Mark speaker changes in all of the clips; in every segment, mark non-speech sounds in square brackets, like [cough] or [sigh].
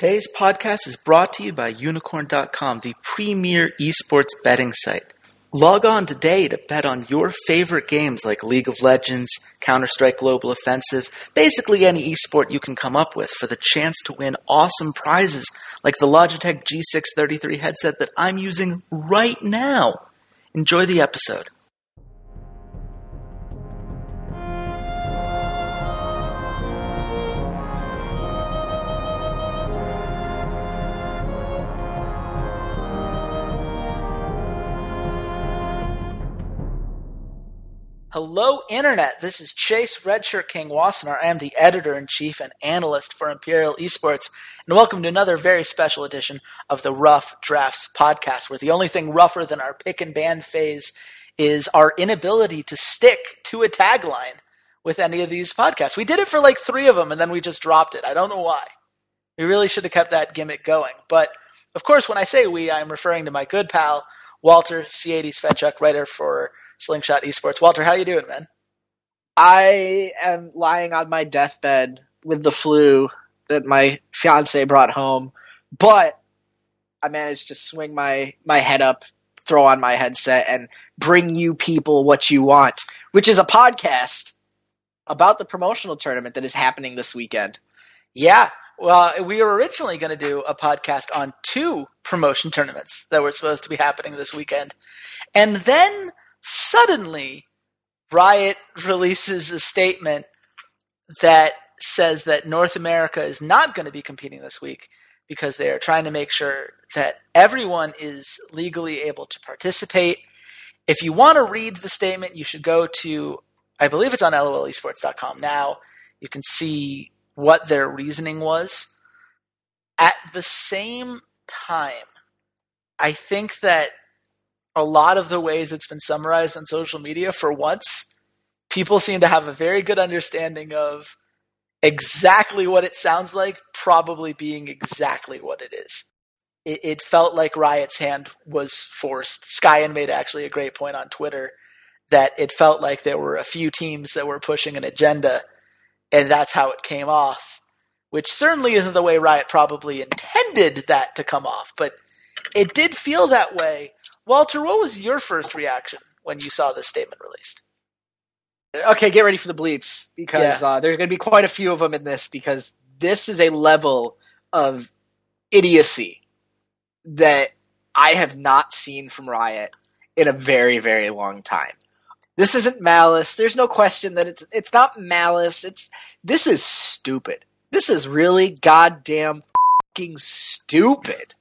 Speaker 1: Today's podcast is brought to you by unikrn.com, the premier esports betting site. Log on today to bet on your favorite games like League of Legends, Counter Strike Global Offensive, basically any esport you can come up with for the chance to win awesome prizes like the Logitech G633 headset that I'm using right now. Enjoy the episode. Hello, Internet. This is Chase Redshirt King Wassenar. I am the editor in chief and analyst for Imperial Esports, and welcome to another very special edition of the Rough Drafts podcast, where the only thing rougher than our pick and ban phase is our inability to stick to a tagline with any of these podcasts. We did it for like three of them, and then we just dropped it. I don't know why. We really should have kept that gimmick going. But of course, when I say we, I'm referring to my good pal, Walter Ceades Fedczuk, writer for Slingshot Esports. Walter, how you doing, man?
Speaker 2: I am lying on my deathbed with the flu that my fiance brought home, but I managed to swing my my head up, throw on my headset, and bring you people what you want, which is a podcast about the promotional tournament that is happening this weekend.
Speaker 1: Yeah. Well, we were originally going to do a podcast on two promotion tournaments that were supposed to be happening this weekend. And then suddenly Riot releases a statement that says that North America is not going to be competing this week because they are trying to make sure that everyone is legally able to participate. If you want to read the statement, you should go to, I believe it's on lolesports.com now. You can see what their reasoning was. At the same time, I think that a lot of the ways it's been summarized on social media for once, people seem to have a very good understanding of exactly what it sounds like, probably being exactly what it is. It, it felt like Riot's hand was forced. Skyen made actually a great point on Twitter that it felt like there were a few teams that were pushing an agenda, and that's how it came off. Which certainly isn't the way Riot probably intended that to come off, but it did feel that way Walter, what was your first reaction when you saw this statement released?
Speaker 2: Okay, get ready for the bleeps because yeah. uh, there's going to be quite a few of them in this because this is a level of idiocy that I have not seen from Riot in a very, very long time. This isn't malice. There's no question that it's it's not malice. It's this is stupid. This is really goddamn fucking stupid.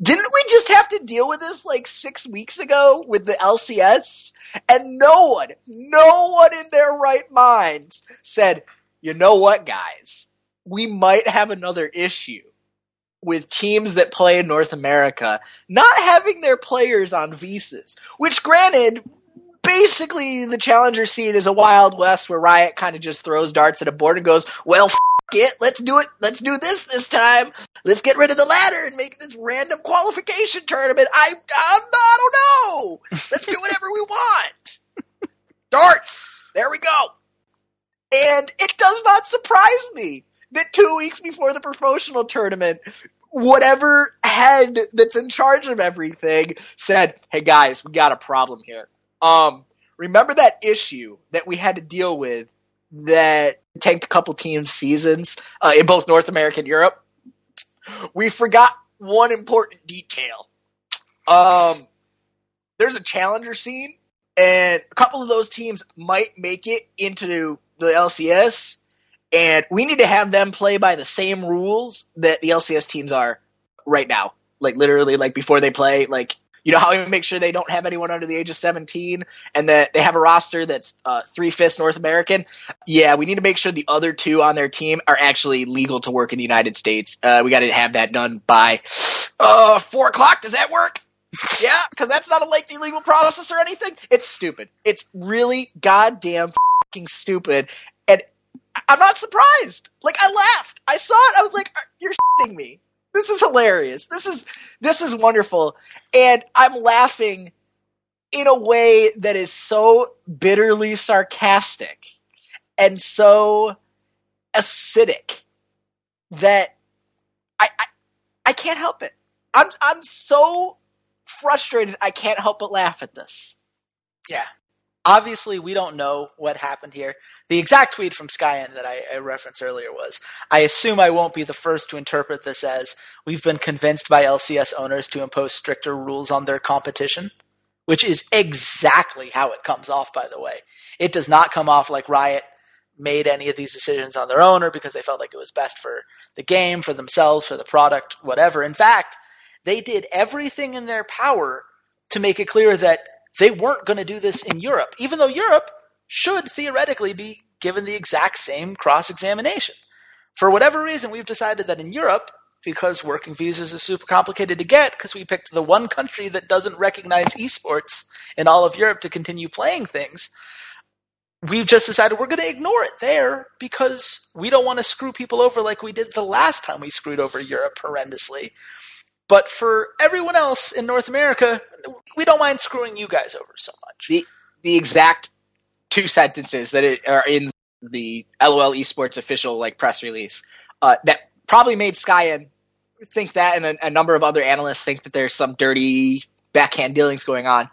Speaker 2: Didn't we just have to deal with this like six weeks ago with the LCS? And no one, no one in their right minds said, you know what, guys? We might have another issue with teams that play in North America not having their players on visas, which granted, basically the challenger scene is a wild west where Riot kind of just throws darts at a board and goes, well, it. Let's do it. Let's do this this time. Let's get rid of the ladder and make this random qualification tournament. I, I, I don't know. Let's do whatever we want. Darts. There we go. And it does not surprise me that two weeks before the promotional tournament, whatever head that's in charge of everything said, "Hey guys, we got a problem here. Um, remember that issue that we had to deal with that tanked a couple teams' seasons uh, in both North America and Europe. We forgot one important detail. Um, there's a challenger scene, and a couple of those teams might make it into the LCS, and we need to have them play by the same rules that the LCS teams are right now. Like literally, like before they play, like you know how we make sure they don't have anyone under the age of 17 and that they have a roster that's uh, three fifths North American? Yeah, we need to make sure the other two on their team are actually legal to work in the United States. Uh, we got to have that done by uh, four o'clock. Does that work? yeah, because that's not a lengthy legal process or anything. It's stupid. It's really goddamn fucking stupid. And I'm not surprised. Like, I laughed. I saw it. I was like, you're shitting me. This is hilarious. This is this is wonderful. And I'm laughing in a way that is so bitterly sarcastic and so acidic that I, I I, can't help it. I'm I'm so frustrated. I can't help but laugh at this.
Speaker 1: Yeah. Obviously, we don't know what happened here. The exact tweet from Skyen that I, I, referenced earlier was I assume I won't be the first to interpret this as we've been convinced by LCS owners to impose stricter rules on their competition, which is exactly how it comes off, by the way. It does not come off like Riot made any of these decisions on their own or because they felt like it was best for the game, for themselves, for the product, whatever. In fact, they did everything in their power to make it clear that they weren't going to do this in Europe, even though Europe should theoretically be given the exact same cross examination. For whatever reason, we've decided that in Europe, because working visas are super complicated to get, because we picked the one country that doesn't recognize esports in all of Europe to continue playing things, we've just decided we're going to ignore it there because we don't want to screw people over like we did the last time we screwed over Europe horrendously. But for everyone else in North America, we don't mind screwing you guys over so much.
Speaker 2: The the exact two sentences that are in the LOL Esports official like press release uh, that probably made Skyen think that, and a, a number of other analysts think that there's some dirty backhand dealings going on.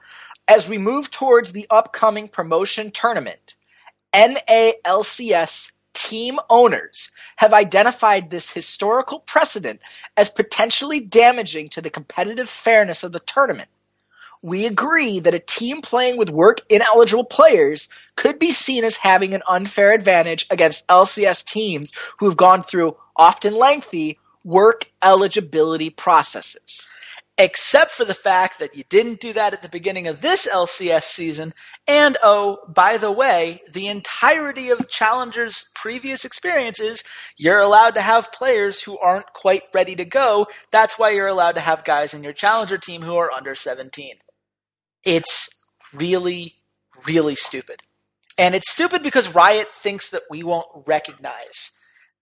Speaker 2: As we move towards the upcoming promotion tournament, NALCS team owners have identified this historical precedent as potentially damaging to the competitive fairness of the tournament. We agree that a team playing with work ineligible players could be seen as having an unfair advantage against LCS teams who have gone through often lengthy work eligibility processes
Speaker 1: except for the fact that you didn't do that at the beginning of this LCS season. And oh, by the way, the entirety of Challenger's previous experiences, you're allowed to have players who aren't quite ready to go. That's why you're allowed to have guys in your Challenger team who are under 17. It's really, really stupid. And it's stupid because Riot thinks that we won't recognize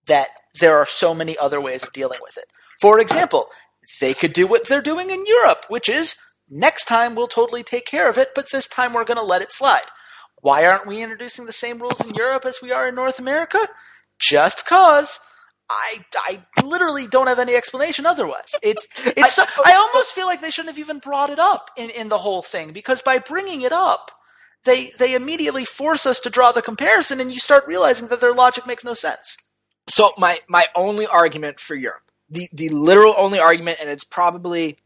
Speaker 1: that there are so many other ways of dealing with it. For example, they could do what they're doing in Europe, which is next time we'll totally take care of it, but this time we're going to let it slide. Why aren't we introducing the same rules in Europe as we are in North America? Just cause. I, I literally don't have any explanation otherwise. It's [laughs] it's I, I almost feel like they shouldn't have even brought it up in, in the whole thing because by bringing it up, they they immediately force us to draw the comparison and you start realizing that their logic makes no sense.
Speaker 2: So my my only argument for Europe the the literal only argument, and it's probably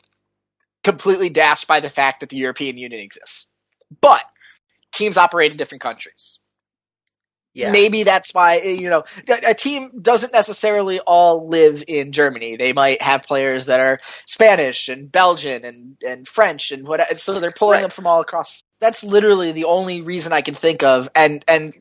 Speaker 2: completely dashed by the fact that the European Union exists. But teams operate in different countries. Yeah. Maybe that's why eh, you know a team doesn't necessarily all live in Germany. They might have players that are Spanish and Belgian and, and French and what. So they're pulling right. them from all across. That's literally the only reason I can think of. And and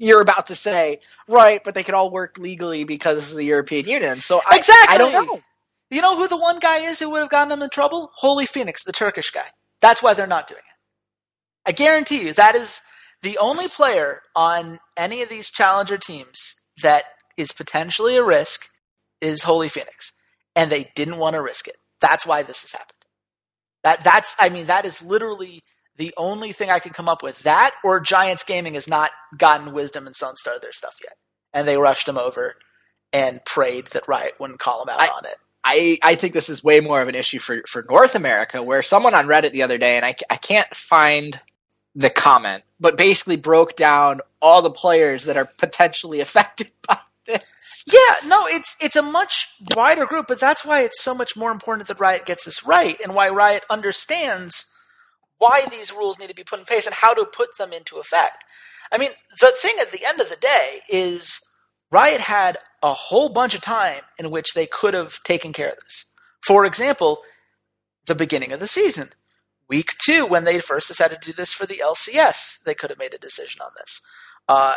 Speaker 2: you're about to say, right, but they could all work legally because of the European Union. So I,
Speaker 1: exactly.
Speaker 2: I don't know.
Speaker 1: You know who the one guy is who would have gotten them in trouble? Holy Phoenix, the Turkish guy. That's why they're not doing it. I guarantee you that is the only player on any of these challenger teams that is potentially a risk is Holy Phoenix. And they didn't want to risk it. That's why this has happened. That that's I mean, that is literally the only thing I can come up with that or Giants Gaming has not gotten Wisdom and Sunstar their stuff yet, and they rushed them over and prayed that Riot wouldn't call them out
Speaker 2: I,
Speaker 1: on it.
Speaker 2: I, I think this is way more of an issue for, for North America, where someone on Reddit the other day, and I, I can't find the comment, but basically broke down all the players that are potentially [laughs] affected by this.
Speaker 1: Yeah, no, it's it's a much wider group, but that's why it's so much more important that Riot gets this right, and why Riot understands why these rules need to be put in place and how to put them into effect. I mean, the thing at the end of the day is Riot had a whole bunch of time in which they could have taken care of this. For example, the beginning of the season. Week two, when they first decided to do this for the LCS, they could have made a decision on this. Uh,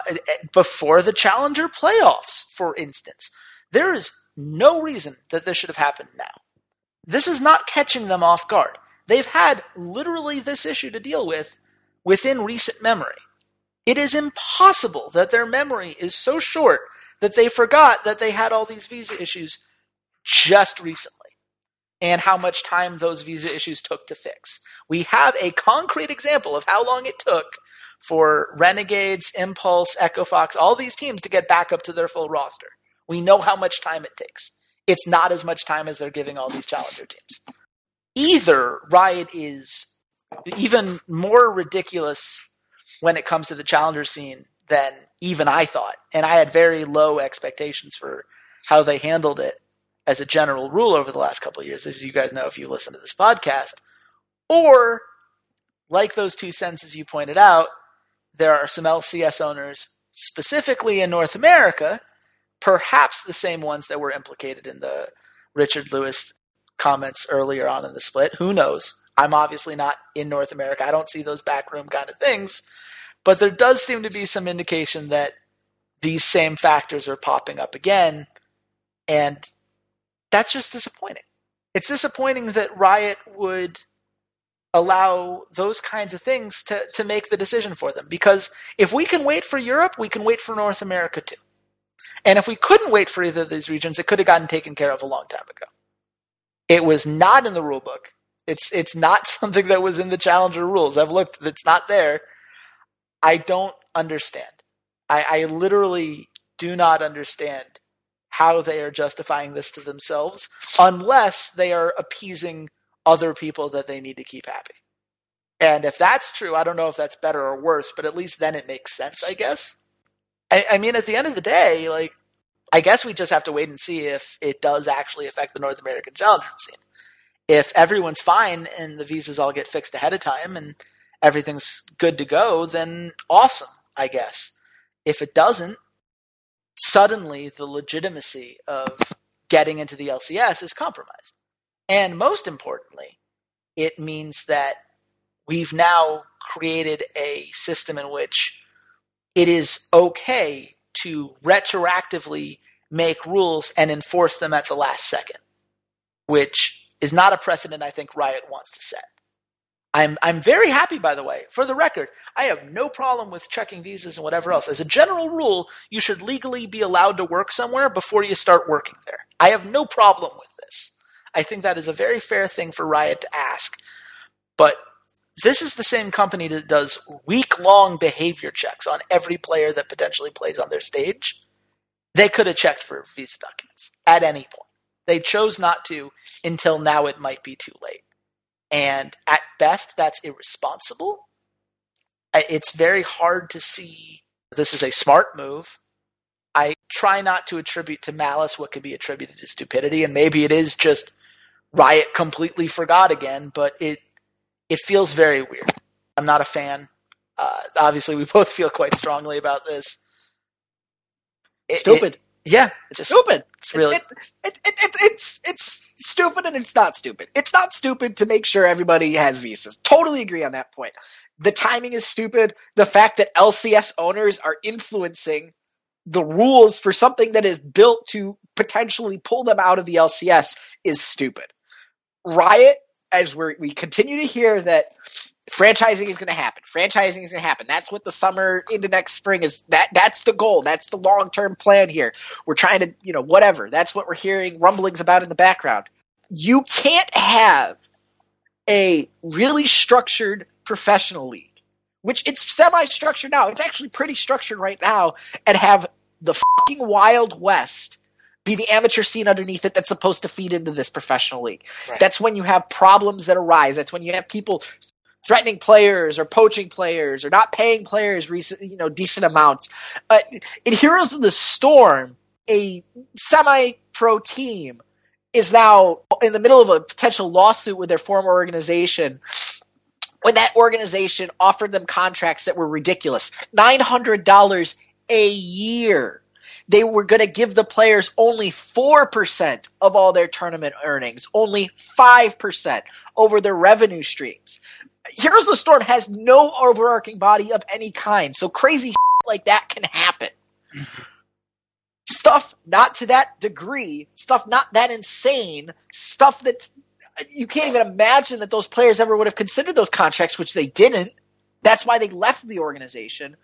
Speaker 1: before the Challenger playoffs, for instance. There is no reason that this should have happened now. This is not catching them off guard. They've had literally this issue to deal with within recent memory. It is impossible that their memory is so short that they forgot that they had all these visa issues just recently and how much time those visa issues took to fix. We have a concrete example of how long it took for Renegades, Impulse, Echo Fox, all these teams to get back up to their full roster. We know how much time it takes. it's not as much time as they're giving all these challenger teams. Either Riot is even more ridiculous when it comes to the challenger scene than even I thought. And I had very low expectations for how they handled it as a general rule over the last couple of years, as you guys know if you listen to this podcast. Or, like those two senses you pointed out, there are some LCS owners, specifically in North America, perhaps the same ones that were implicated in the Richard Lewis comments earlier on in the split. Who knows? I'm obviously not in North America. I don't see those backroom kind of things. But there does seem to be some indication that these same factors are popping up again. And that's just disappointing. It's disappointing that Riot would allow those kinds of things to, to make the decision for them. Because if we can wait for Europe, we can wait for North America too. And if we couldn't wait for either of these regions, it could have gotten taken care of a long time ago. It was not in the rule book. It's it's not [laughs] something that was in the challenger rules. I've looked; it's not there. I don't understand. I, I literally do not understand how they are justifying this to themselves, unless they are appeasing other people that they need to keep happy. And if that's true, I don't know if that's better or worse, but at least then it makes sense, I guess. I, I mean, at the end of the day, like, I guess we just have to wait and see if it does actually affect the North American challenger scene. If everyone's fine and the visas all get fixed ahead of time and everything's good to go, then awesome, I guess. If it doesn't, suddenly the legitimacy of getting into the LCS is compromised. And most importantly, it means that we've now created a system in which it is okay to retroactively make rules and enforce them at the last second, which is not a precedent I think Riot wants to set. I'm I'm very happy, by the way. For the record, I have no problem with checking visas and whatever else. As a general rule, you should legally be allowed to work somewhere before you start working there. I have no problem with this. I think that is a very fair thing for Riot to ask. But this is the same company that does week long behavior checks on every player that potentially plays on their stage. They could have checked for visa documents at any point. They chose not to until now it might be too late. And at best, that's irresponsible. Uh, it's very hard to see this is a smart move. I try not to attribute to malice what can be attributed to stupidity, and maybe it is just Riot completely forgot again, but it it feels very weird. I'm not a fan. Uh, obviously, we [laughs] both feel quite strongly about this.
Speaker 2: It, stupid.
Speaker 1: It, yeah,
Speaker 2: it's just, stupid.
Speaker 1: It's really
Speaker 2: it, it, it, it's it's stupid and it's not stupid. It's not stupid to make sure everybody has visas. Totally agree on that point. The timing is stupid. The fact that LCS owners are influencing the rules for something that is built to potentially pull them out of the LCS is stupid. Riot, as we we continue to hear that franchising is going to happen. Franchising is going to happen. That's what the summer into next spring is. That that's the goal. That's the long term plan here. We're trying to, you know, whatever. That's what we're hearing rumblings about in the background. You can't have a really structured professional league, which it's semi structured now. It's actually pretty structured right now, and have the fucking Wild West be the amateur scene underneath it that's supposed to feed into this professional league. Right. That's when you have problems that arise. That's when you have people threatening players or poaching players or not paying players recent, you know, decent amounts. Uh, in Heroes of the Storm, a semi-pro team is now in the middle of a potential lawsuit with their former organization when that organization offered them contracts that were ridiculous. $900 a year. They were going to give the players only 4% of all their tournament earnings, only 5% over their revenue streams. Heroes of the Storm has no overarching body of any kind, so crazy [laughs] like that can happen. stuff not to that degree, stuff not that insane, stuff that you can't even imagine that those players ever would have considered those contracts, which they didn't. That's why they left the organization.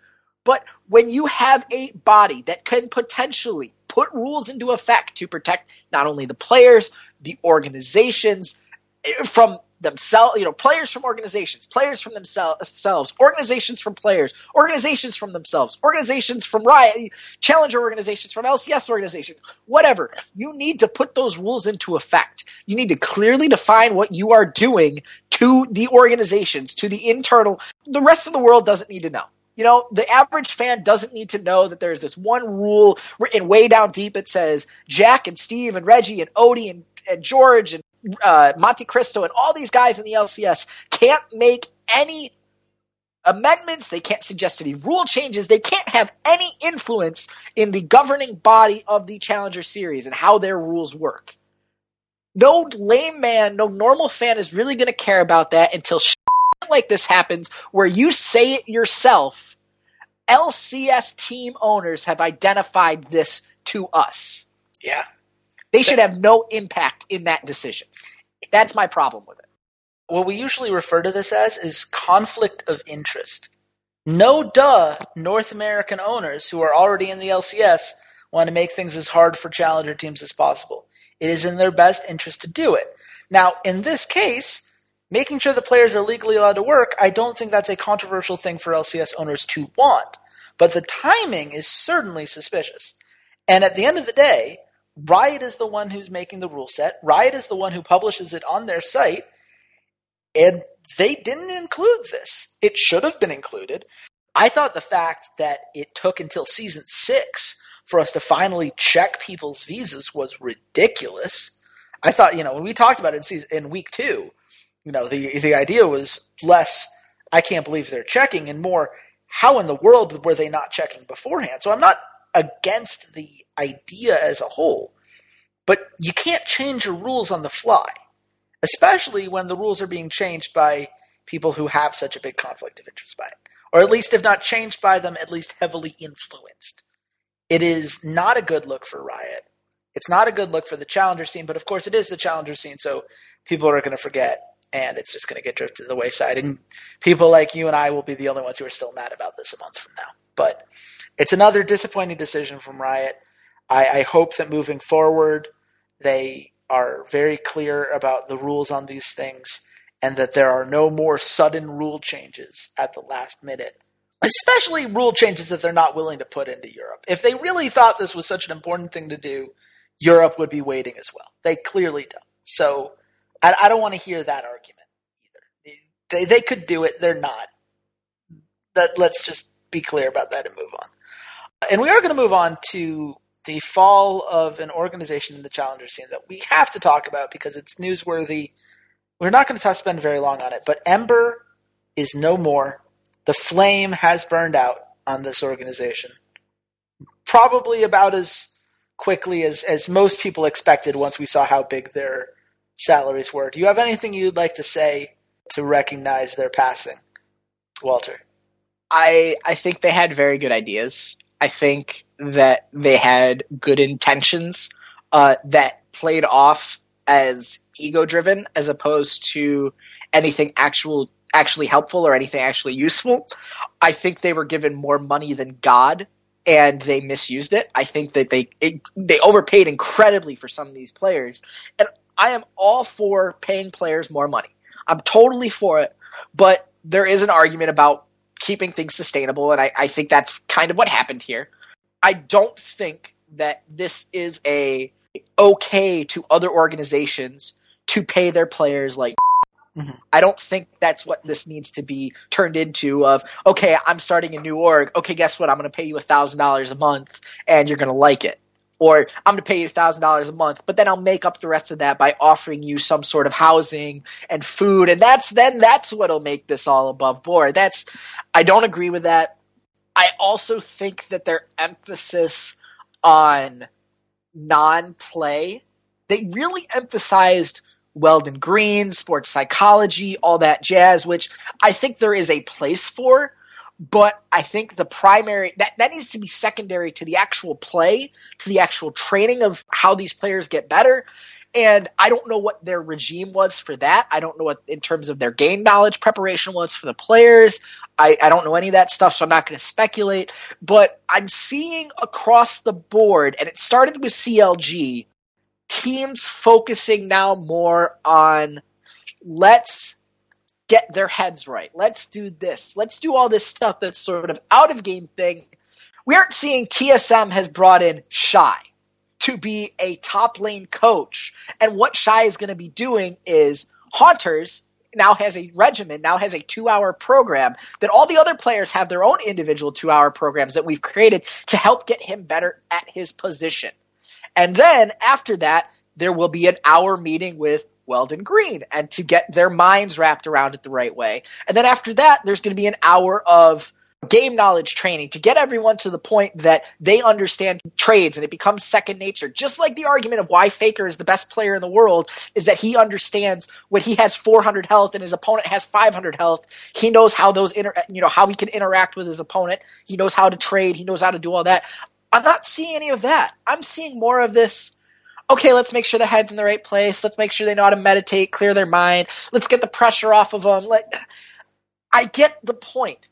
Speaker 2: But when you have a body that can potentially put rules into effect to protect not only the players, the organizations, eh, from themselves, you know, players from organizations, players from themselves, organizations from players, organizations from themselves, organizations from Riot, challenger organizations from LCS organizations, whatever. You need to put those rules into effect. You need to clearly define what you are doing to the organizations, to the internal. The rest of the world doesn't need to know. You know, the average fan doesn't need to know that there's this one rule written way down deep. It says Jack and Steve and Reggie and Odie and, and George and uh, Monte Cristo and all these guys in the LCS can't make any amendments. They can't suggest any rule changes. They can't have any influence in the governing body of the Challenger Series and how their rules work. No lame man, no normal fan is really going to care about that until like this happens where you say it yourself. LCS team owners have identified this to us.
Speaker 1: Yeah.
Speaker 2: They should have no impact in that decision. That's my problem with it.
Speaker 1: What we usually refer to this as is conflict of interest. No duh, North American owners who are already in the LCS want to make things as hard for challenger teams as possible. It is in their best interest to do it. Now, in this case, making sure the players are legally allowed to work, I don't think that's a controversial thing for LCS owners to want. But the timing is certainly suspicious. And at the end of the day, Riot is the one who's making the rule set. Riot is the one who publishes it on their site. And they didn't include this. It should have been included. I thought the fact that it took until season six for us to finally check people's visas was ridiculous. I thought, you know, when we talked about it in, season, in week two, you know, the the idea was less, I can't believe they're checking, and more, how in the world were they not checking beforehand? So I'm not against the idea as a whole, but you can't change your rules on the fly, especially when the rules are being changed by people who have such a big conflict of interest by it, or at least if not changed by them, at least heavily influenced. It is not a good look for Riot. It's not a good look for the challenger scene, but of course it is the challenger scene, so people are going to forget and it's just going to get drifted to the wayside. And people like you and I will be the only ones who are still mad about this a month from now. But it's another disappointing decision from Riot. I, I hope that moving forward, they are very clear about the rules on these things and that there are no more sudden rule changes at the last minute. Especially rule changes that they're not willing to put into Europe. If they really thought this was such an important thing to do, Europe would be waiting as well. They clearly don't. So I, I don't want to hear that argument either. They, they could do it. They're not. That let's just be clear about that and move on. And we are going to move on to the fall of an organization in the challenger scene that we have to talk about because it's newsworthy. We're not going to talk, spend very long on it, but Ember is no more. The flame has burned out on this organization. Probably about as quickly as, as most people expected once we saw how big their salaries were. Do you have anything you'd like to say to recognize their passing, Walter?
Speaker 2: I I think they had very good ideas. I think that they had good intentions uh, that played off as ego driven as opposed to anything actual actually helpful or anything actually useful. I think they were given more money than God and they misused it. I think that they it, they overpaid incredibly for some of these players, and I am all for paying players more money. I'm totally for it, but there is an argument about keeping things sustainable, and I, I think that's kind of what happened here. I don't think that this is a okay to other organizations to pay their players like Mm-hmm. I don't think that's what this needs to be turned into of, okay, I'm starting a new org. Okay, guess what? I'm going to pay you a $1,000 a month and you're going to like it or I'm going to pay you thousand dollars a month, but then I'll make up the rest of that by offering you some sort of housing and food, and that's then that's what'll make this all above board. That's I don't agree with that. I also think that their emphasis on non-play, they really emphasized Weldon Green, sports psychology, all that jazz, which I think there is a place for but I think the primary that that needs to be secondary to the actual play, to the actual training of how these players get better. And I don't know what their regime was for that. I don't know what, in terms of their game knowledge preparation was for the players. I, I don't know any of that stuff, so I'm not going to speculate. But I'm seeing across the board, and it started with CLG, teams focusing now more on let's get their heads right. Let's do this. Let's do all this stuff that's sort of out of game thing. We aren't seeing TSM has brought in Shy to be a top lane coach. And what Shy is going to be doing is Hauntzer now has a regimen, now has a two hour program that all the other players have their own individual two hour programs that we've created to help get him better at his position. And then after that, there will be an hour meeting with Weldon Green and to get their minds wrapped around it the right way. And then after that, there's going to be an hour of game knowledge training to get everyone to the point that they understand trades and it becomes second nature. Just like the argument of why Faker is the best player in the world is that he understands when he has 400 health and his opponent has 500 health, he knows how those inter- you know how he can interact with his opponent. He knows how to trade, he knows how to do all that. I'm not seeing any of that. I'm seeing more of this okay, let's make sure the head's in the right place. Let's make sure they know how to meditate, clear their mind. Let's get the pressure off of them. Like, I get the point,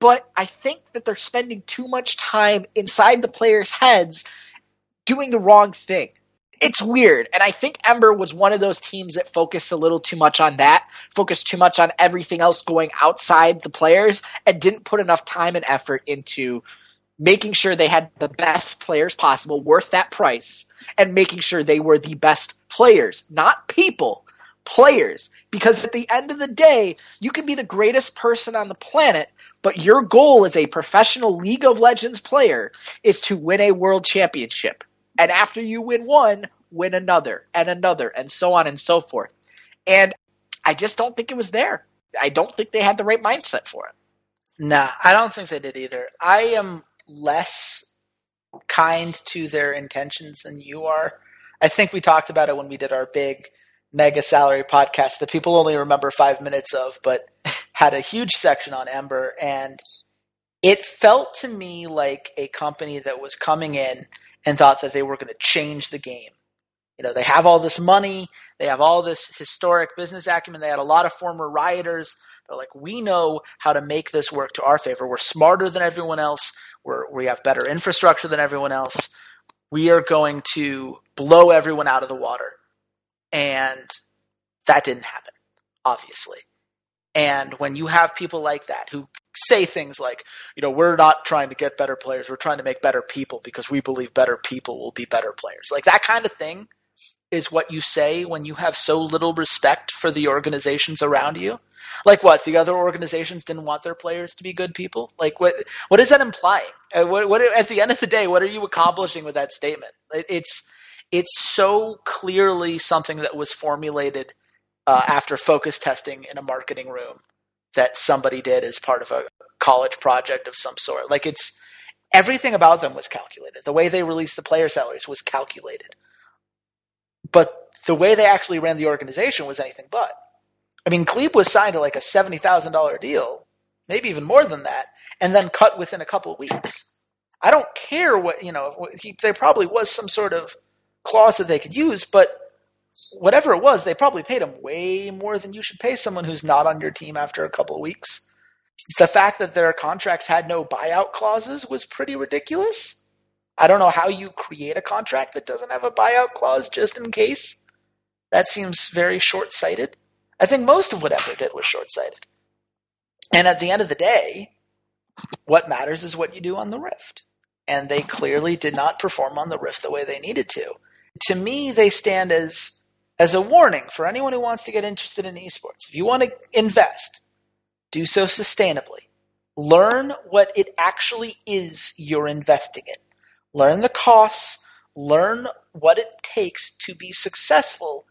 Speaker 2: but I think that they're spending too much time inside the players' heads doing the wrong thing. It's weird. And I think Ember was one of those teams that focused a little too much on that, focused too much on everything else going outside the players, and didn't put enough time and effort into making sure they had the best players possible, worth that price, and making sure they were the best players, not people, players. Because at the end of the day, you can be the greatest person on the planet, but your goal as a professional League of Legends player is to win a world championship. And after you win one, win another, and another, and so on and so forth. And I just don't think it was there. I don't think they had the right mindset for it.
Speaker 1: Nah, I don't think they did either. I am less kind to their intentions than you are. I think we talked about it when we did our big mega salary podcast that people only remember five minutes of, but [laughs] had a huge section on Ember. And it felt to me like a company that was coming in and thought that they were going to change the game. You know, they have all this money, they have all this historic business acumen, they had a lot of former rioters. They're like, we know how to make this work to our favor. We're smarter than everyone else. We're, we have better infrastructure than everyone else. We are going to blow everyone out of the water. And that didn't happen, obviously. And when you have people like that who say things like, you know, we're not trying to get better players, we're trying to make better people because we believe better people will be better players. Like that kind of thing is what you say when you have so little respect for the organizations around you. Like what? The other organizations didn't want their players to be good people? Like what what is that implying? Uh, what, what at the end of the day, what are you accomplishing with that statement? It, it's it's so clearly something that was formulated uh, after focus testing in a marketing room that somebody did as part of a college project of some sort. Like it's everything about them was calculated. The way they released the player salaries was calculated. But the way they actually ran the organization was anything but. I mean, Gleeb was signed to like a seventy thousand dollar deal, maybe even more than that, and then cut within a couple of weeks. I don't care what you know. He, there probably was some sort of clause that they could use, but whatever it was, they probably paid him way more than you should pay someone who's not on your team after a couple of weeks. The fact that their contracts had no buyout clauses was pretty ridiculous. I don't know how you create a contract that doesn't have a buyout clause just in case. That seems very short sighted. I think most of what Ember did was short sighted. And at the end of the day, what matters is what you do on the Rift. And they clearly did not perform on the Rift the way they needed to. To me, they stand as as a warning for anyone who wants to get interested in esports. If you want to invest, do so sustainably. Learn what it actually is you're investing in. Learn the costs, learn what it takes to be successful,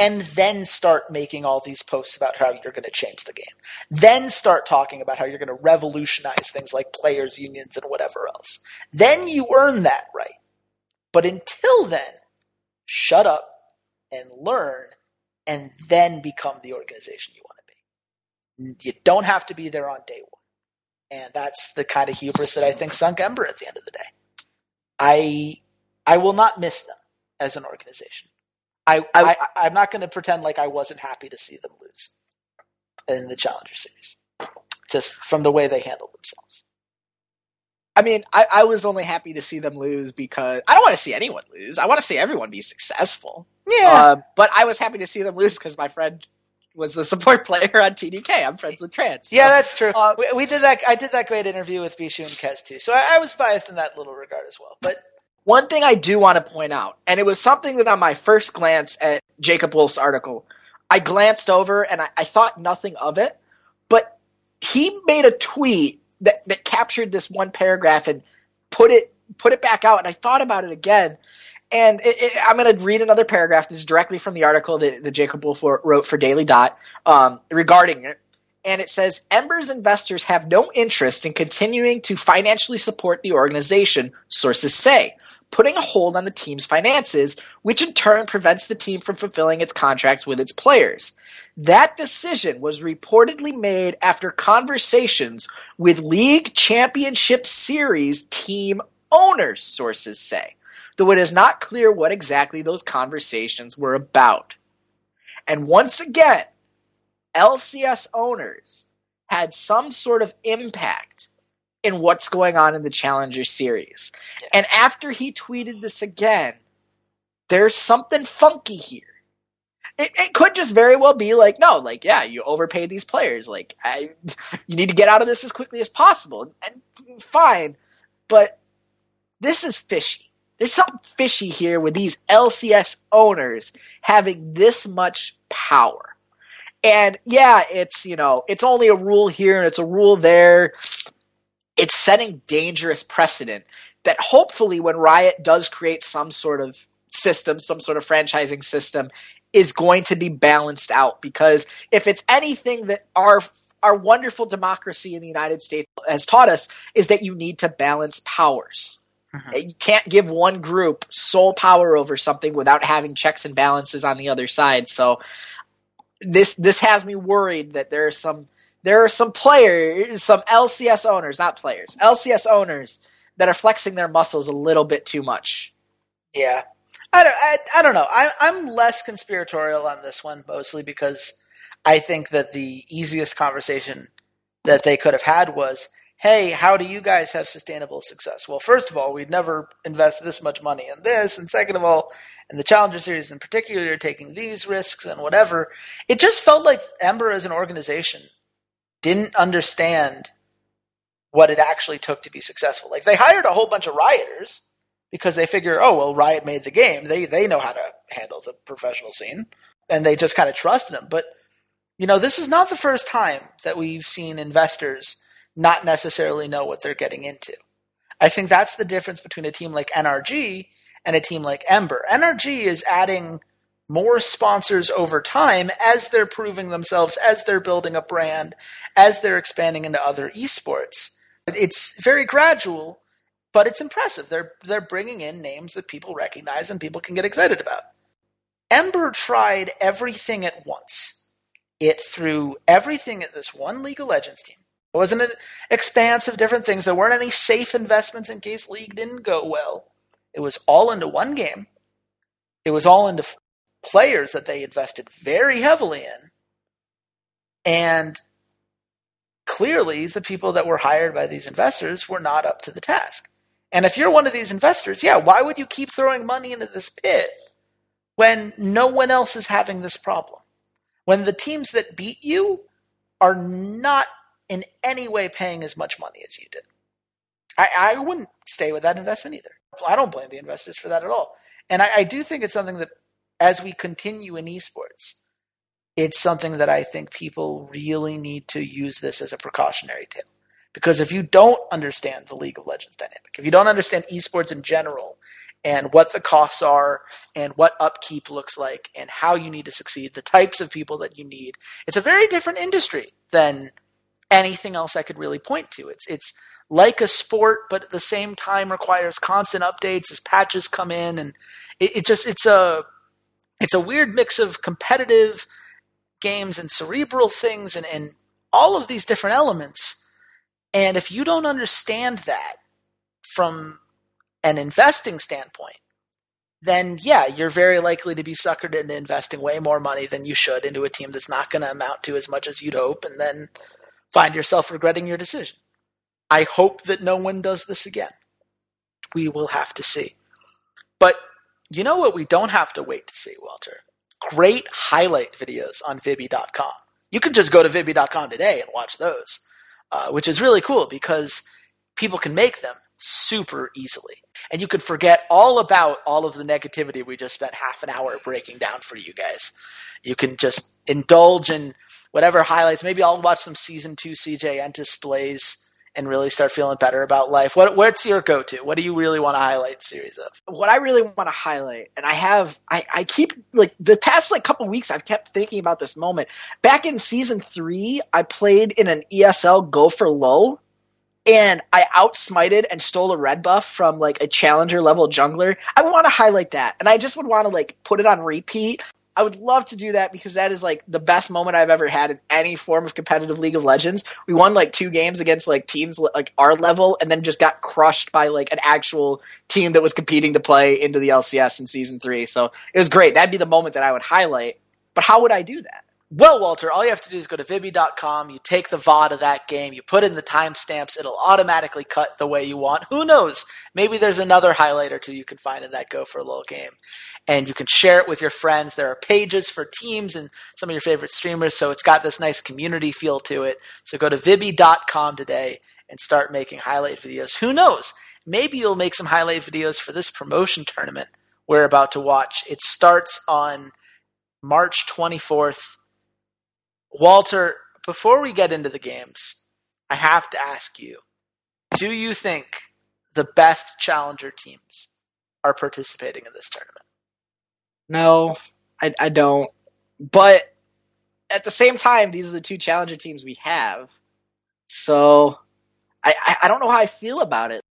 Speaker 1: and then start making all these posts about how you're going to change the game. Then start talking about how you're going to revolutionize things like players' unions and whatever else. Then you earn that right. But until then, shut up and learn and then become the organization you want to be. You don't have to be there on day one. And that's the kind of hubris that I think sunk Ember at the end of the day. I I will not miss them as an organization. I, I, I am not going to pretend like I wasn't happy to see them lose in the Challenger Series, just from the way they handled themselves.
Speaker 2: I mean, I, I was only happy to see them lose because I don't want to see anyone lose. I want to see everyone be successful.
Speaker 1: Yeah. Uh,
Speaker 2: but I was happy to see them lose because my friend was the [laughs] support player on TDK. I'm friends with Trance.
Speaker 1: So, yeah, that's true. Uh, we, we, did that. I did that great interview with Bishu and Kez too. So I, I was biased in that little regard as well. But
Speaker 2: one thing I do want to point out, and it was something that on my first glance at Jacob Wolf's article, I glanced over and I, I thought nothing of it, but he made a tweet that, that captured this one paragraph and put it put it back out. And I thought about it again, and it, it, I'm going to read another paragraph. This is directly from the article that, that Jacob Wolf wrote for Daily Dot um, regarding it. And it says Ember's investors have no interest in continuing to financially support the organization, sources say putting a hold on the team's finances, which in turn prevents the team from fulfilling its contracts with its players. That decision was reportedly made after conversations with League Championship Series team owners, sources say, though it is not clear what exactly those conversations were about. And once again, LCS owners had some sort of impact in what's going on in the Challenger Series. Yeah. And after he tweeted this again, there's something funky here. It, it, could just very well be like, no, like, yeah, you overpaid these players. Like, I, [laughs] you need to get out of this as quickly as possible. And fine, but this is fishy. There's something fishy here with these LCS owners having this much power. And yeah, it's, you know, it's only a rule here and it's a rule there it's setting dangerous precedent that hopefully when Riot does create some sort of system, some sort of franchising system, is going to be balanced out. Because if it's anything that our our wonderful democracy in the United States has taught us, is that you need to balance powers. Mm-hmm. You can't give one group sole power over something without having checks and balances on the other side. So this this has me worried that there are some there are some players, some LCS owners, not players, LCS owners that are flexing their muscles a little bit too much.
Speaker 1: Yeah. I don't, I, I don't know. I, I'm less conspiratorial on this one, mostly because I think that the easiest conversation that they could have had was, hey, how do you guys have sustainable success? Well, first of all, we'd never invest this much money in this. And second of all, in the Challenger Series in particular, taking these risks and whatever. It just felt like Ember as an organization didn't understand what it actually took to be successful. Like they hired a whole bunch of rioters because they figure, oh well, Riot made the game. They they know how to handle the professional scene, and they just kind of trust them. But you know, this is not the first time that we've seen investors not necessarily know what they're getting into. I think that's the difference between a team like NRG and a team like Ember. NRG is adding more sponsors over time as they're proving themselves, as they're building a brand, as they're expanding into other esports. It's very gradual, but it's impressive. They're they're bringing in names that people recognize and people can get excited about. Ember tried everything at once. It threw everything at this one League of Legends team. It wasn't an expanse of different things. There weren't any safe investments in case League didn't go well. It was all into one game. It was all into players that they invested very heavily in. And clearly, the people that were hired by these investors were not up to the task. And if you're one of these investors, yeah, why would you keep throwing money into this pit when no one else is having this problem? When the teams that beat you are not in any way paying as much money as you did. I, I wouldn't stay with that investment either. I don't blame the investors for that at all. And I, I do think it's something that as we continue in esports, it's something that I think people really need to use this as a precautionary tale. Because if you don't understand the League of Legends dynamic, if you don't understand esports in general and what the costs are and what upkeep looks like and how you need to succeed, the types of people that you need, it's a very different industry than anything else I could really point to. It's it's like a sport, but at the same time requires constant updates as patches come in, and it, it just it's a it's a weird mix of competitive games and cerebral things and, and all of these different elements. And if you don't understand that from an investing standpoint, then yeah, you're very likely to be suckered into investing way more money than you should into a team that's not going to amount to as much as you'd hope, and then find yourself regretting your decision. I hope that no one does this again. We will have to see. But you know what we don't have to wait to see, Walter? great highlight videos on Vibby.com. You could just go to Vibby.com today and watch those, uh, which is really cool because people can make them super easily. And you could forget all about all of the negativity we just spent half an hour breaking down for you guys. You can just indulge in whatever highlights. Maybe I'll watch some season two CJ Entus plays and really start feeling better about life. What what's your go to? What do you really want to highlight series of?
Speaker 2: What I really want to highlight, and I have I, I keep like the past like couple weeks I've kept thinking about this moment. Back in season three, I played in an ESL Go4LoL And I outsmited and stole a red buff from like a challenger level jungler. I want to highlight that. And I just would want to like put it on repeat I would love to do that because that is like the best moment I've ever had in any form of competitive League of Legends. We won like two games against like teams like our level and then just got crushed by like an actual team that was competing to play into the LCS in season three. So it was great. That'd be the moment that I would highlight. But how would I do that?
Speaker 1: Well, Walter, all you have to do is go to Vibby.com, you take the VOD of that game, you put in the timestamps, it'll automatically cut the way you want. Who knows? Maybe there's another highlight or two you can find in that Go for a Little game. And you can share it with your friends. There are pages for teams and some of your favorite streamers, so it's got this nice community feel to it. So go to Vibby.com today and start making highlight videos. Who knows? Maybe you'll make some highlight videos for this promotion tournament we're about to watch. It starts on March 24th Walter, before we get into the games, I have to ask you do you think the best challenger teams are participating in this tournament?
Speaker 2: No, I, I don't. But at the same time, these are the two challenger teams we have. So I, I, don't know how I feel about it.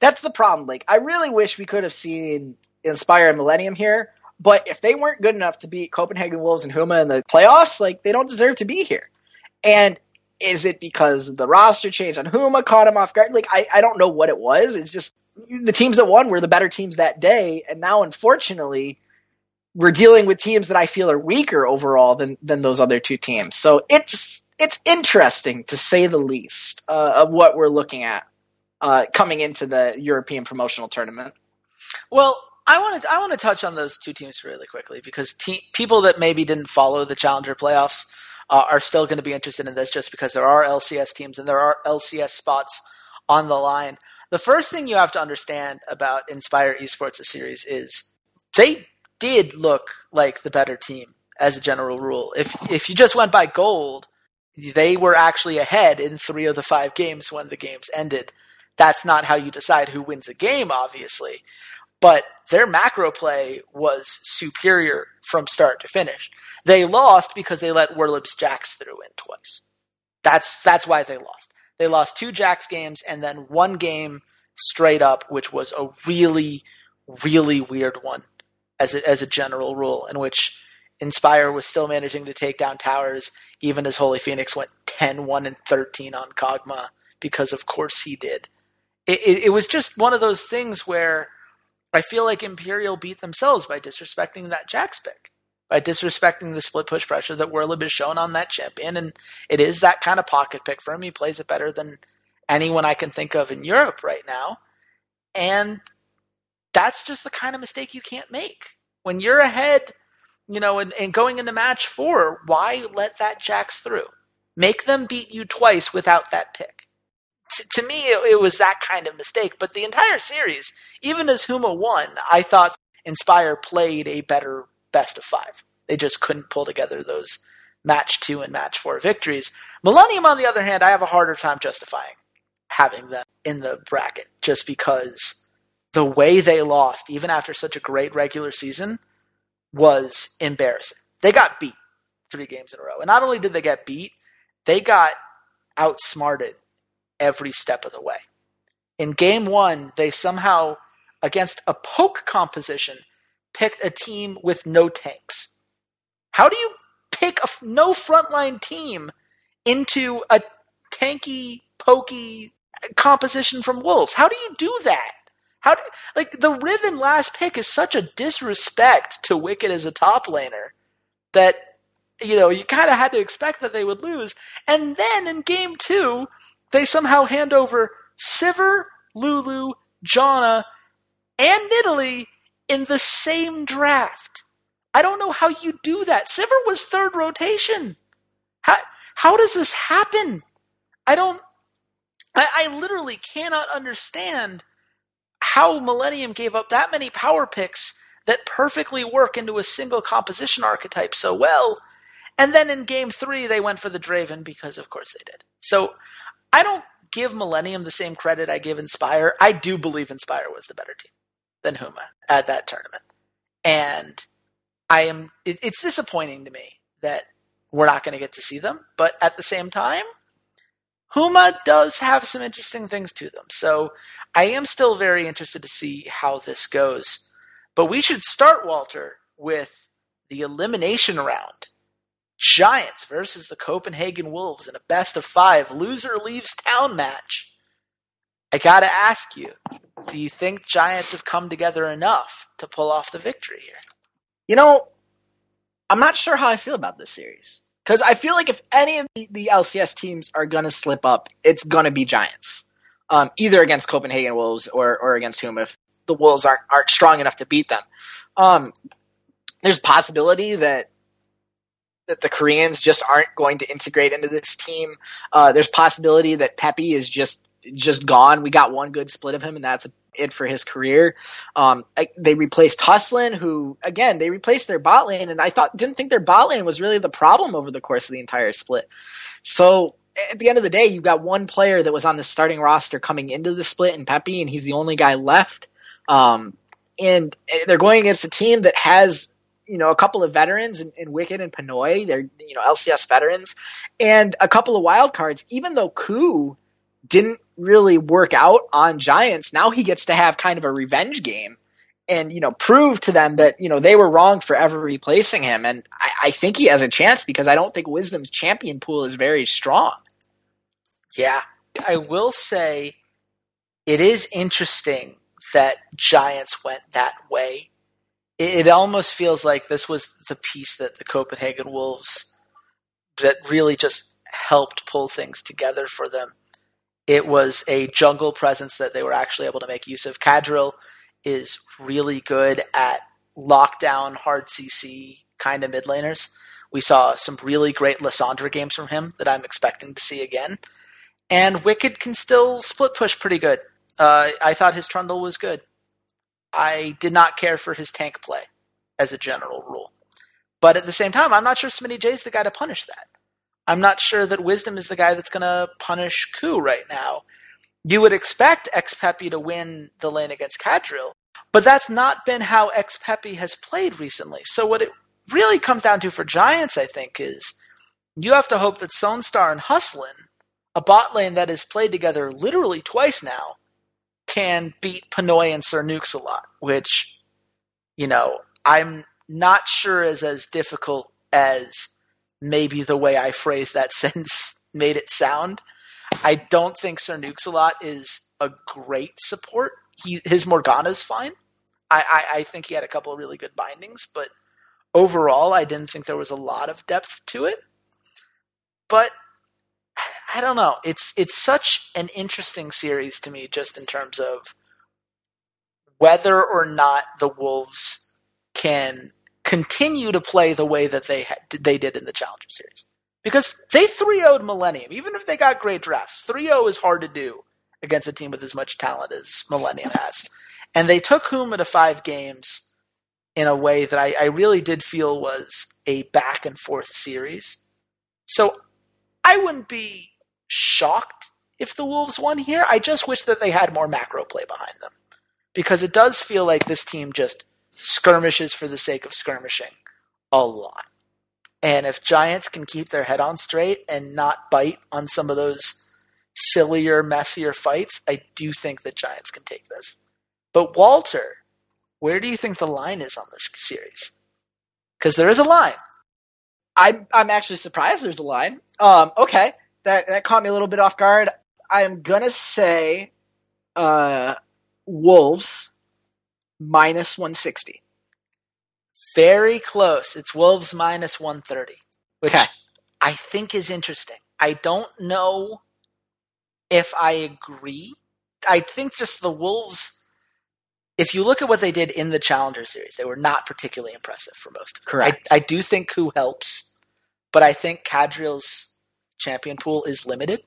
Speaker 2: That's the problem. Like, I really wish we could have seen Inspire Millennium here, but if they weren't good enough to beat Copenhagen Wolves and Huma in the playoffs, like they don't deserve to be here. And is it because the roster changed on Huma caught him off guard? Like I, I don't know what it was. It's just the teams that won were the better teams that day, and now unfortunately we're dealing with teams that I feel are weaker overall than than those other two teams. So it's it's interesting to say the least uh, of what we're looking at uh, coming into the European promotional tournament.
Speaker 1: Well, I want to I want to touch on those two teams really quickly because te- people that maybe didn't follow the Challenger playoffs uh, are still going to be interested in this just because there are LCS teams and there are LCS spots on the line. The first thing you have to understand about Inspire Esports series is they did look like the better team as a general rule. If if you just went by gold, they were actually ahead in three of the five games when the games ended. That's not how you decide who wins a game, obviously but their macro play was superior from start to finish. They lost because they let Werlyb's Jax through in twice. That's that's why they lost. They lost two Jax games and then one game straight up, which was a really, really weird one as a, as a general rule, in which Inspire was still managing to take down towers, even as Holy Phoenix went 10 1 and 13 on Kog'Maw, because of course he did. It, it, it was just one of those things where I feel like Imperial beat themselves by disrespecting that Jax pick, by disrespecting the split push pressure that Werlyb has shown on that champion. And it is that kind of pocket pick for him. He plays it better than anyone I can think of in Europe right now. And that's just the kind of mistake you can't make. When you're ahead, you know, and, and going into match four, why let that Jax through? Make them beat you twice without that pick to me, it, it, was that kind of mistake. But the entire series, even as Huma won, I thought Inspire played a better best of five. They just couldn't pull together those match two and match four victories. Millennium, on the other hand, I have a harder time justifying having them in the bracket just because the way they lost, even after such a great regular season, was embarrassing. They got beat three games in a row. And not only did they get beat, they got outsmarted every step of the way. In game one, they somehow, against a poke composition, picked a team with no tanks. How do you pick a no frontline team into a tanky, pokey composition from Wolves? How do you do that? How do, like the Riven last pick is such a disrespect to Wicked as a top laner that you know you kind of had to expect that they would lose. And then in game two, they somehow hand over Sivir, Lulu, Janna, and Nidalee in the same draft. I don't know how you do that. Sivert was third rotation. How how does this happen? I don't. I, I literally cannot understand how Millennium gave up that many power picks that perfectly work into a single composition archetype so well. And then in game three, they went for the Draven because, of course, they did. So I don't give Millennium the same credit I give Inspire. I do believe Inspire was the better team than Huma at that tournament. And I am, it, it's disappointing to me that we're not going to get to see them. But at the same time, Huma does have some interesting things to them. So I am still very interested to see how this goes. But we should start, Walter, with the elimination round. Giants versus the Copenhagen Wolves in a best of five loser leaves town match. I gotta ask you, do you think Giants have come together enough to pull off the victory here?
Speaker 2: You know, I'm not sure how I feel about this series. Because I feel like if any of the, LCS teams are going to slip up, it's going to be Giants. Um, either against Copenhagen Wolves or, or against whom if the Wolves aren't, aren't strong enough to beat them. Um, there's possibility that that the Koreans just aren't going to integrate into this team. Uh, there's possibility that Pepi is just just gone. We got one good split of him, and that's it for his career. Um, I, they replaced Hustlin, who again they replaced their bot lane, and I thought didn't think their bot lane was really the problem over the course of the entire split. So at the end of the day, you've got one player that was on the starting roster coming into the split in Pepi, and he's the only guy left. Um, and they're going against a team that has you know a couple of veterans in, in Wicked and Pinoy. They're you know LCS veterans, and a couple of wild cards. Even though Ku didn't really work out on Giants, now he gets to have kind of a revenge game and you know prove to them that you know they were wrong for ever replacing him. And I, I think he has a chance because I don't think Wisdom's champion pool is very strong.
Speaker 1: Yeah, I will say it is interesting that Giants went that way. It, it almost feels like this was the piece that the Copenhagen Wolves that really just helped pull things together for them it was a jungle presence that they were actually able to make use of. Kadril is really good at lockdown, hard CC kind of mid laners. We saw some really great Lissandra games from him that I'm expecting to see again. And Wicked can still split push pretty good. Uh, I thought his Trundle was good. I did not care for his tank play as a general rule. But at the same time, I'm not sure Smitty J is the guy to punish that. I'm not sure that Wisdom is the guy that's going to punish Ku right now. You would expect Xpepi to win the lane against Kadril, but that's not been how Xpepi has played recently. So what it really comes down to for Giants, I think, is you have to hope that Sonstar and Hustlin, a bot lane that has played together literally twice now, can beat Pinoy and Sir Nukes a lot, which, you know, I'm not sure is as difficult as maybe the way I phrased that [laughs] sentence made it sound. I don't think Sir Nukes-a-Lot is a great support. He his Morgana's fine. I, I, I think he had a couple of really good bindings, but overall I didn't think there was a lot of depth to it. But I don't know. It's it's such an interesting series to me just in terms of whether or not the Wolves can continue to play the way that they they did in the Challenger Series. Because they 3 0'd Millennium. Even if they got great drafts, 3 0 is hard to do against a team with as much talent as Millennium has. And they took Huma to five games in a way that I, I really did feel was a back and forth series. So I wouldn't be shocked if the Wolves won here. I just wish that they had more macro play behind them. Because it does feel like this team just skirmishes for the sake of skirmishing a lot. And if Giants can keep their head on straight and not bite on some of those sillier, messier fights, I do think that Giants can take this. But Walter, where do you think the line is on this series? Because there is a line.
Speaker 2: I, I'm actually surprised there's a line. Um, okay, that that caught me a little bit off guard. I'm gonna say uh, Wolves minus 160.
Speaker 1: Very close. It's Wolves minus 130, which okay. I think is interesting. I don't know if I agree. I think just the Wolves if you look at what they did in the Challenger Series, they were not particularly impressive for most.
Speaker 2: Correct.
Speaker 1: I, I do think who helps, but I think Cadriel's champion pool is limited.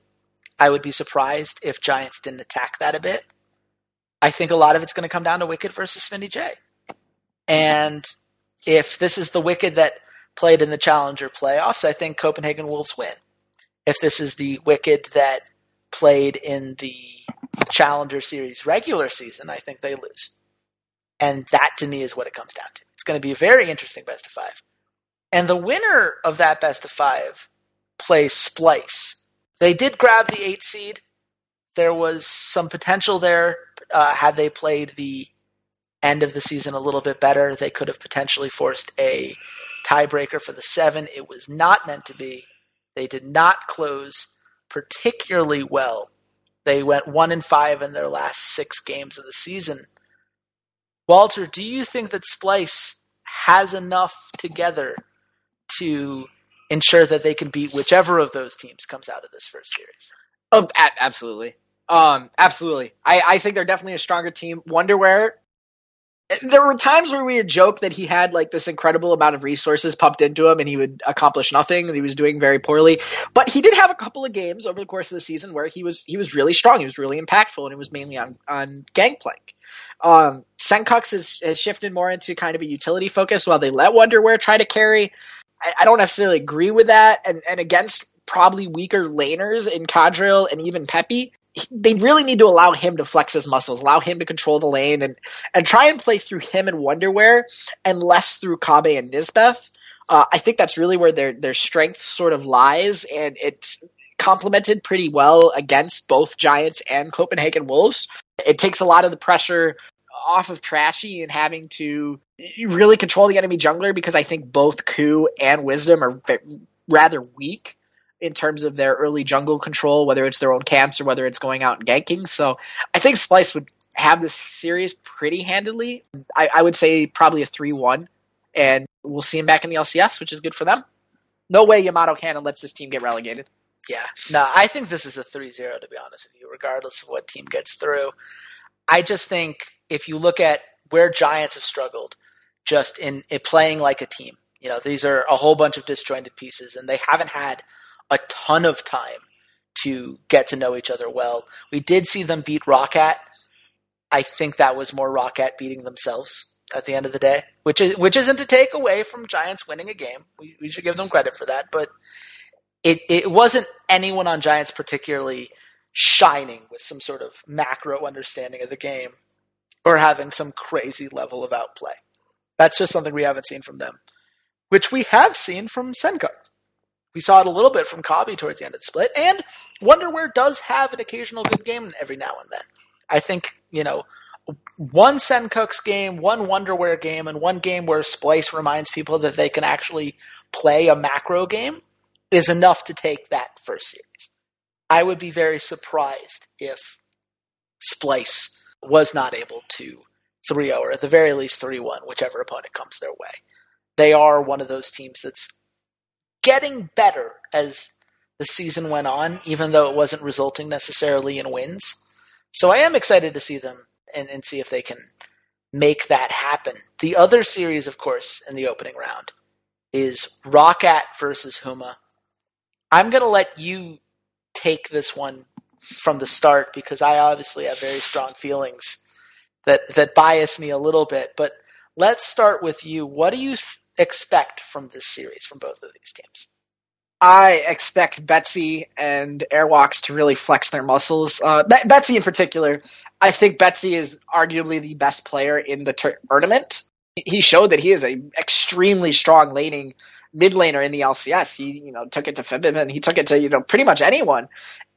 Speaker 1: I would be surprised if Giants didn't attack that a bit. I think a lot of it's going to come down to Wicked versus Smitty J. And if this is the Wicked that played in the Challenger playoffs, I think Copenhagen Wolves win. If this is the Wicked that played in the Challenger Series regular season, I think they lose. And that to me is what it comes down to. It's going to be a very interesting best of five. And the winner of that best of five plays Splyce. They did grab the eight seed. There was some potential there. Uh, had they played the end of the season a little bit better, they could have potentially forced a tiebreaker for the seven. It was not meant to be. They did not close particularly well. They went one and five in their last six games of the season. Walter, do you think that Splyce has enough together to ensure that they can beat whichever of those teams comes out of this first series?
Speaker 2: Oh, a- absolutely. Um, absolutely. I, I think they're definitely a stronger team. Wonderware there were times where we would joke that he had like this incredible amount of resources pumped into him and he would accomplish nothing he was doing very poorly but he did have a couple of games over the course of the season where he was he was really strong he was really impactful and it was mainly on on gangplank um sencux has, has shifted more into kind of a utility focus while they let wonderware try to carry I, I don't necessarily agree with that and and against probably weaker laners in Cadriel and even Peppy they really need to allow him to flex his muscles, allow him to control the lane, and and try and play through him and Wonderware, and less through Kobbe and Nisbeth. Uh, I think that's really where their their strength sort of lies, and it's complemented pretty well against both Giants and Copenhagen Wolves. It takes a lot of the pressure off of Trashy and having to really control the enemy jungler because I think both Ku and Wisdom are rather weak in terms of their early jungle control, whether it's their own camps or whether it's going out and ganking. So I think Splyce would have this series pretty handily. I, I would say probably a 3 1, and we'll see him back in the LCS, which is good for them. No way Yamato Cannon lets this team get relegated.
Speaker 1: Yeah, no, I think this is a 3 0, to be honest with you, regardless of what team gets through. I just think if you look at where Giants have struggled, just in, in playing like a team, you know, these are a whole bunch of disjointed pieces, and they haven't had a ton of time to get to know each other well. We did see them beat ROCCAT. I think that was more ROCCAT beating themselves at the end of the day, which is which isn't to take away from Giants winning a game. We, we should give them credit for that, but it it wasn't anyone on Giants particularly shining with some sort of macro understanding of the game or having some crazy level of outplay. That's just something we haven't seen from them, which we have seen from Sencux. We saw it a little bit from Kobbe towards the end of the split, and Wonderware does have an occasional good game every now and then. I think, you know, one Sencux game, one Wonderware game, and one game where Splyce reminds people that they can actually play a macro game is enough to take that first series. I would be very surprised if Splyce was not able to 3 0 or at the very least 3 1, whichever opponent comes their way. They are one of those teams that's getting better as the season went on, even though it wasn't resulting necessarily in wins. So I am excited to see them and, and see if they can make that happen. The other series, of course, in the opening round is ROCCAT versus Huma. I'm going to let you take this one from the start because I obviously have very strong feelings that that bias me a little bit. But let's start with you. What do you th- expect from this series from both of these teams?
Speaker 2: I expect Betsy and Airwaks to really flex their muscles. Uh, Be- Betsy in particular, I think Betsy is arguably the best player in the tournament. He showed that he is a extremely strong laning mid laner in the LCS. He you know took it to and he took it to you know pretty much anyone.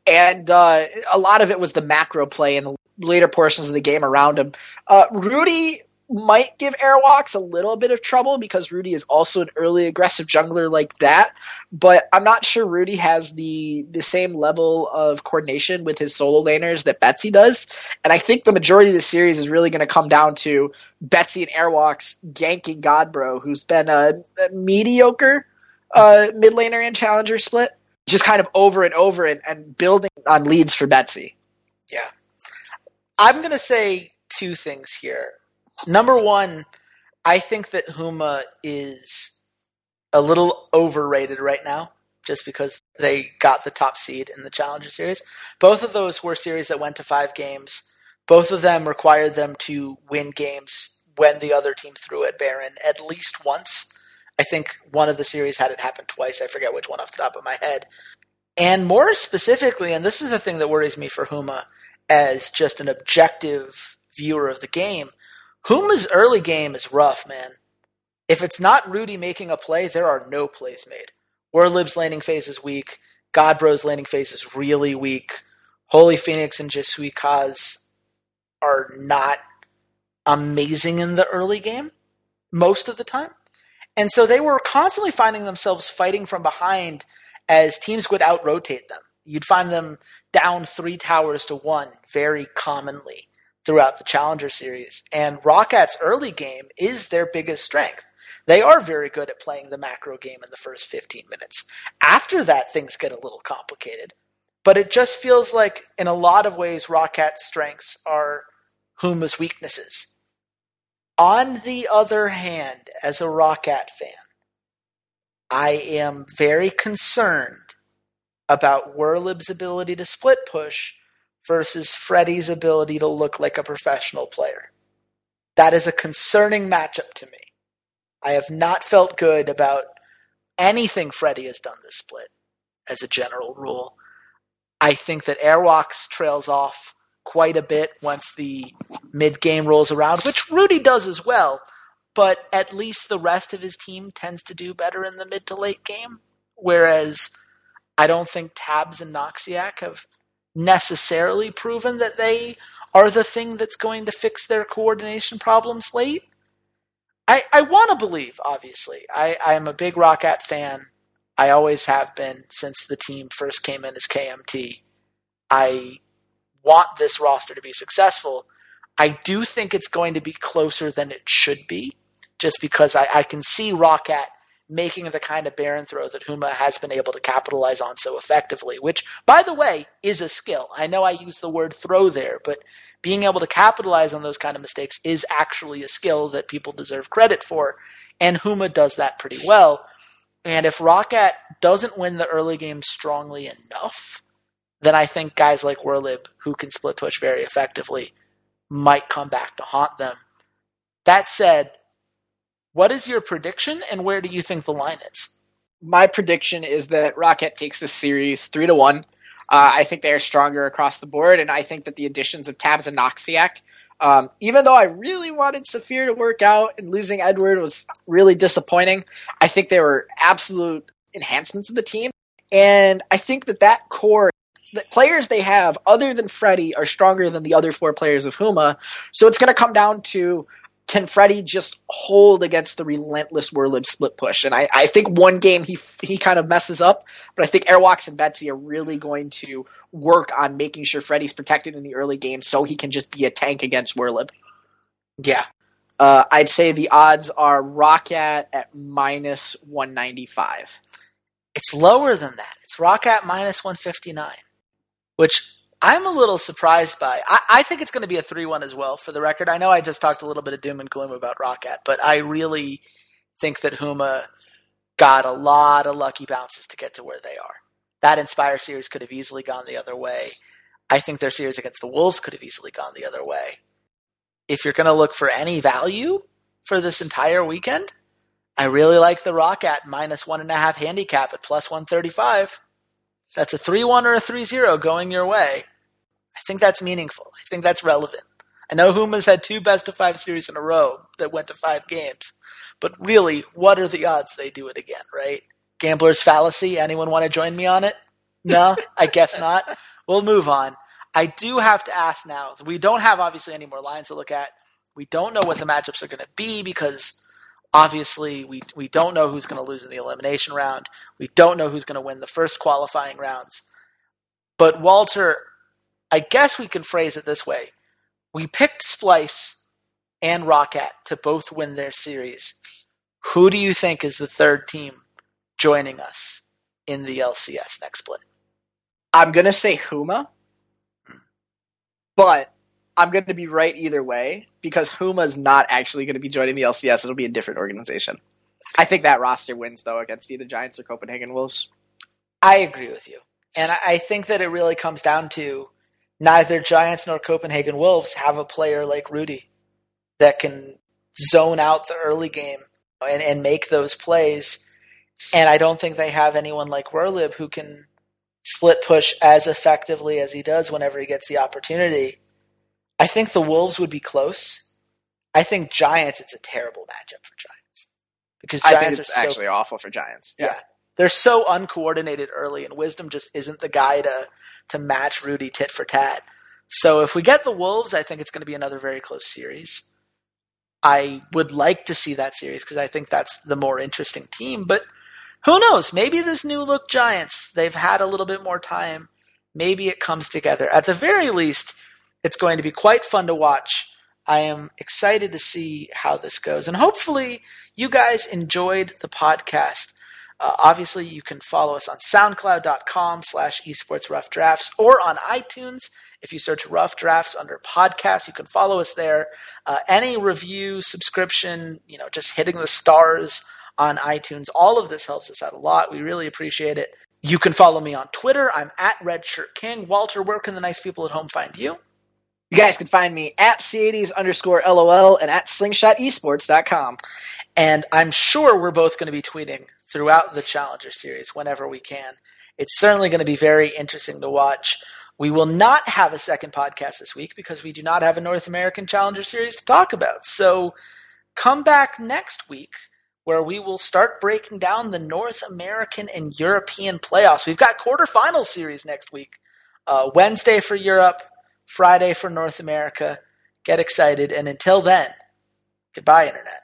Speaker 2: And uh, a lot of it was the macro play in the later portions of the game around him. Uh, Rudy might give Airwaks a little bit of trouble because Rudy is also an early aggressive jungler like that. But I'm not sure Rudy has the the same level of coordination with his solo laners that Betsy does. And I think the majority of the series is really going to come down to Betsy and Airwaks ganking Godbro, who's been a, a mediocre uh, mid laner and challenger split, just kind of over and over and, and building on leads for Betsy.
Speaker 1: Yeah. I'm going to say two things here Number one, I think that Huma is a little overrated right now just because they got the top seed in the Challenger Series. Both of those were series that went to five games. Both of them required them to win games when the other team threw at Baron at least once. I think one of the series had it happen twice. I forget which one off the top of my head. And more specifically, and this is the thing that worries me for Huma as just an objective viewer of the game, Huma's early game is rough, man. If it's not Rudy making a play, there are no plays made. Werlyb's landing phase is weak. Godbro's landing phase is really weak. Holy Phoenix and Jesui Kaz are not amazing in the early game most of the time. And so they were constantly finding themselves fighting from behind as teams would out rotate them. You'd find them down three towers to one very commonly throughout the Challenger Series. And ROCCAT's early game is their biggest strength. They are very good at playing the macro game in the first 15 minutes. After that, things get a little complicated. But it just feels like, in a lot of ways, ROCCAT's strengths are Huma's weaknesses. On the other hand, as a ROCCAT fan, I am very concerned about Werlyb's ability to split push versus Freddie's ability to look like a professional player. That is a concerning matchup to me. I have not felt good about anything Freddie has done this split, as a general rule. I think that Airwaks trails off quite a bit once the mid game rolls around, which Rudy does as well, but at least the rest of his team tends to do better in the mid to late game. Whereas I don't think Tabs and Noxiak have necessarily proven that they are the thing that's going to fix their coordination problems late. I, I want to believe, obviously. I, I am a big ROCCAT fan. I always have been since the team first came in as KMT. I want this roster to be successful. I do think it's going to be closer than it should be, just because I, I can see ROCCAT making the kind of Baron throw that Huma has been able to capitalize on so effectively, which, by the way, is a skill. I know I use the word throw there, but being able to capitalize on those kind of mistakes is actually a skill that people deserve credit for, and Huma does that pretty well. And if ROCCAT doesn't win the early game strongly enough, then I think guys like Werlyb, who can split push very effectively, might come back to haunt them. That said, what is your prediction, and where do you think the line is?
Speaker 2: My prediction is that Rocket takes this series three to one. Uh, I think they are stronger across the board, and I think that the additions of Tabs and Noxiak, um, even though I really wanted Saphir to work out and losing Edward was really disappointing, I think they were absolute enhancements of the team. And I think that that core the players they have, other than Freddie, are stronger than the other four players of Huma. So it's going to come down to can Freddie just hold against the relentless Werlyb split push? And I, I think one game he he kind of messes up, but I think Airwaks and Betsy are really going to work on making sure Freddie's protected in the early game so he can just be a tank against Werlyb.
Speaker 1: Yeah.
Speaker 2: Uh, I'd say the odds are ROCCAT at minus 195.
Speaker 1: It's lower than that. It's ROCCAT minus 159, which I'm a little surprised by. I, I think it's going to be a three-one as well. For the record, I know I just talked a little bit of doom and gloom about ROCCAT, but I really think that Huma got a lot of lucky bounces to get to where they are. That Inspire series could have easily gone the other way. I think their series against the Wolves could have easily gone the other way. If you're going to look for any value for this entire weekend, I really like the ROCCAT minus one and a half handicap at plus 135. That's a 3 1 or a 3 0 going your way. I think that's meaningful. I think that's relevant. I know Huma's had two best of five series in a row that went to five games, but really, what are the odds they do it again, right? Gambler's fallacy. Anyone want to join me on it? No, [laughs] I guess not. We'll move on. I do have to ask now. We don't have obviously any more lines to look at. We don't know what the matchups are going to be because obviously we we don't know who's going to lose in the elimination round. We don't know who's going to win the first qualifying rounds. But Walter, I guess we can phrase it this way. We picked Splyce and ROCCAT to both win their series. Who do you think is the third team joining us in the LCS next split?
Speaker 2: I'm going to say Huma, but I'm going to be right either way because Huma's not actually going to be joining the LCS. It'll be a different organization. I think that roster wins though against either Giants or Copenhagen Wolves.
Speaker 1: I agree with you, and I think that it really comes down to neither Giants nor Copenhagen Wolves have a player like Rudy that can zone out the early game and, and make those plays. And I don't think they have anyone like Werlyb who can split push as effectively as he does whenever he gets the opportunity. I think the Wolves would be close. I think Giants, it's a terrible matchup for Giants
Speaker 2: because Giants I think it's are so, actually awful for Giants.
Speaker 1: Yeah. yeah. they're so uncoordinated early, and Wisdom just isn't the guy to to match Rudy tit for tat. So if we get the Wolves, I think it's going to be another very close series. I would like to see that series because I think that's the more interesting team. But who knows? Maybe this new look Giants, they've had a little bit more time. Maybe it comes together. At the very least, it's going to be quite fun to watch. I am excited to see how this goes. And hopefully, you guys enjoyed the podcast. Uh, obviously, you can follow us on soundcloud.com slash esports rough drafts or on iTunes. If you search rough drafts under podcasts, you can follow us there. Uh, any review, subscription, you know, just hitting the stars on iTunes, all of this helps us out a lot. We really appreciate it. You can follow me on Twitter. I'm at Redshirt King. Walter, where can the nice people at home find you?
Speaker 2: You guys can find me at Ceades underscore LOL and at slingshotesports.com.
Speaker 1: And I'm sure we're both going to be tweeting throughout the Challenger Series whenever we can. It's certainly going to be very interesting to watch. We will not have a second podcast this week because we do not have a North American Challenger Series to talk about. So come back next week where we will start breaking down the North American and European playoffs. We've got quarterfinal series next week. Uh, Wednesday for Europe, Friday for North America. Get excited. And until then, goodbye, Internet.